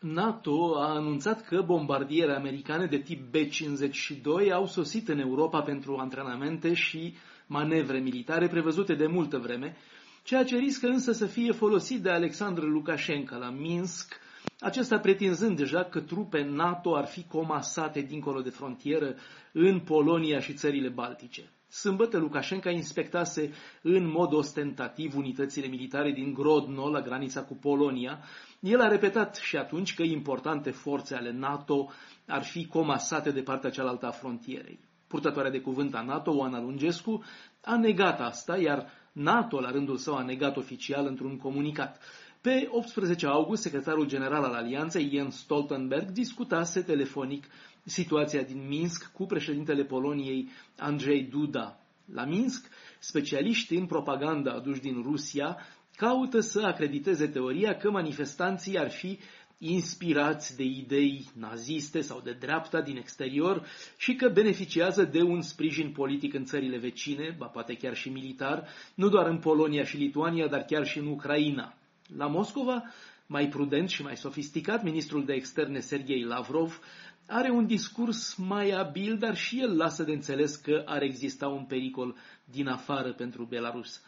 NATO a anunțat că bombardiere americane de tip B-52 au sosit în Europa pentru antrenamente și manevre militare prevăzute de multă vreme, ceea ce riscă însă să fie folosit de Alexandru Lukashenko la Minsk, acesta pretinzând deja că trupe NATO ar fi comasate dincolo de frontieră în Polonia și țările Baltice. Sâmbătă, Lukashenko inspectase în mod ostentativ unitățile militare din Grodno, la granița cu Polonia. El a repetat și atunci că importante forțe ale NATO ar fi comasate de partea cealaltă a frontierei. Purtătoarea de cuvânt a NATO, Oana Lungescu, a negat asta, iar NATO, la rândul său, a negat oficial într-un comunicat. Pe 18 august, secretarul general al alianței, Jens Stoltenberg, discutase telefonic situația din Minsk cu președintele Poloniei, Andrzej Duda. La Minsk, specialiștii în propaganda aduși din Rusia caută să acrediteze teoria că manifestanții ar fi inspirați de idei naziste sau de dreapta din exterior și că beneficiază de un sprijin politic în țările vecine, ba poate chiar și militar, nu doar în Polonia și Lituania, dar chiar și în Ucraina. La Moscova, mai prudent și mai sofisticat, ministrul de externe Sergei Lavrov are un discurs mai abil, dar și el lasă de înțeles că ar exista un pericol din afară pentru Belarus.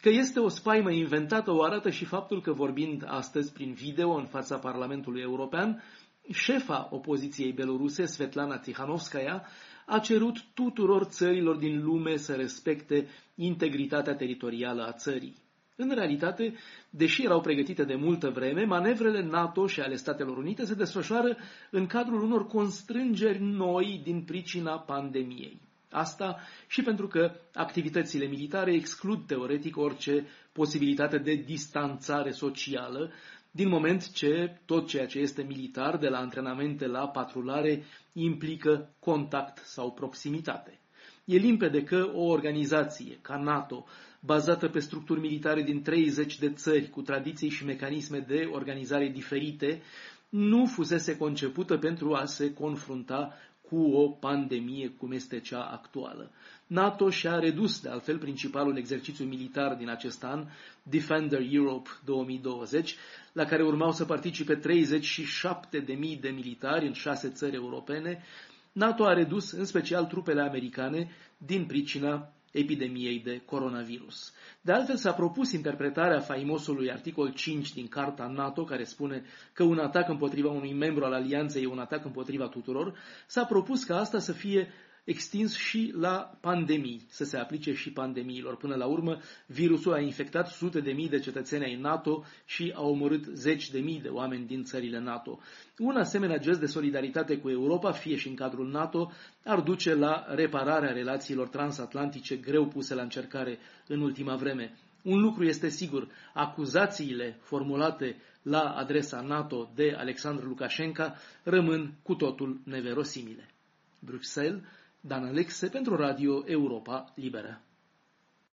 Că este o spaimă inventată o arată și faptul că vorbind astăzi prin video în fața Parlamentului European, șefa opoziției beloruse, Svetlana Tihanovskaya, a cerut tuturor țărilor din lume să respecte integritatea teritorială a țării. În realitate, deși erau pregătite de multă vreme, manevrele NATO și ale Statelor Unite se desfășoară în cadrul unor constrângeri noi din pricina pandemiei. Asta și pentru că activitățile militare exclud teoretic orice posibilitate de distanțare socială, din moment ce tot ceea ce este militar, de la antrenamente la patrulare, implică contact sau proximitate. E limpede că o organizație ca NATO, bazată pe structuri militare din 30 de țări cu tradiții și mecanisme de organizare diferite, nu fusese concepută pentru a se confrunta cu o pandemie cum este cea actuală. NATO și-a redus, de altfel, principalul exercițiu militar din acest an, Defender Europe 2020, la care urmau să participe 37.000 de militari în șase țări europene. NATO a redus în special trupele americane din pricina epidemiei de coronavirus. De altfel, s-a propus interpretarea faimosului articol 5 din Carta NATO, care spune că un atac împotriva unui membru al alianței e un atac împotriva tuturor, s-a propus ca asta să fie extins și la pandemii, să se aplice și pandemiilor. Până la urmă, virusul a infectat sute de mii de cetățeni ai NATO și a omorât zeci de mii de oameni din țările NATO. Un asemenea gest de solidaritate cu Europa, fie și în cadrul NATO, ar duce la repararea relațiilor transatlantice greu puse la încercare în ultima vreme. Un lucru este sigur, acuzațiile formulate la adresa NATO de Alexandru Lukashenko rămân cu totul neverosimile. Bruxelles, Dan Alexe pentru Radio Europa Liberă.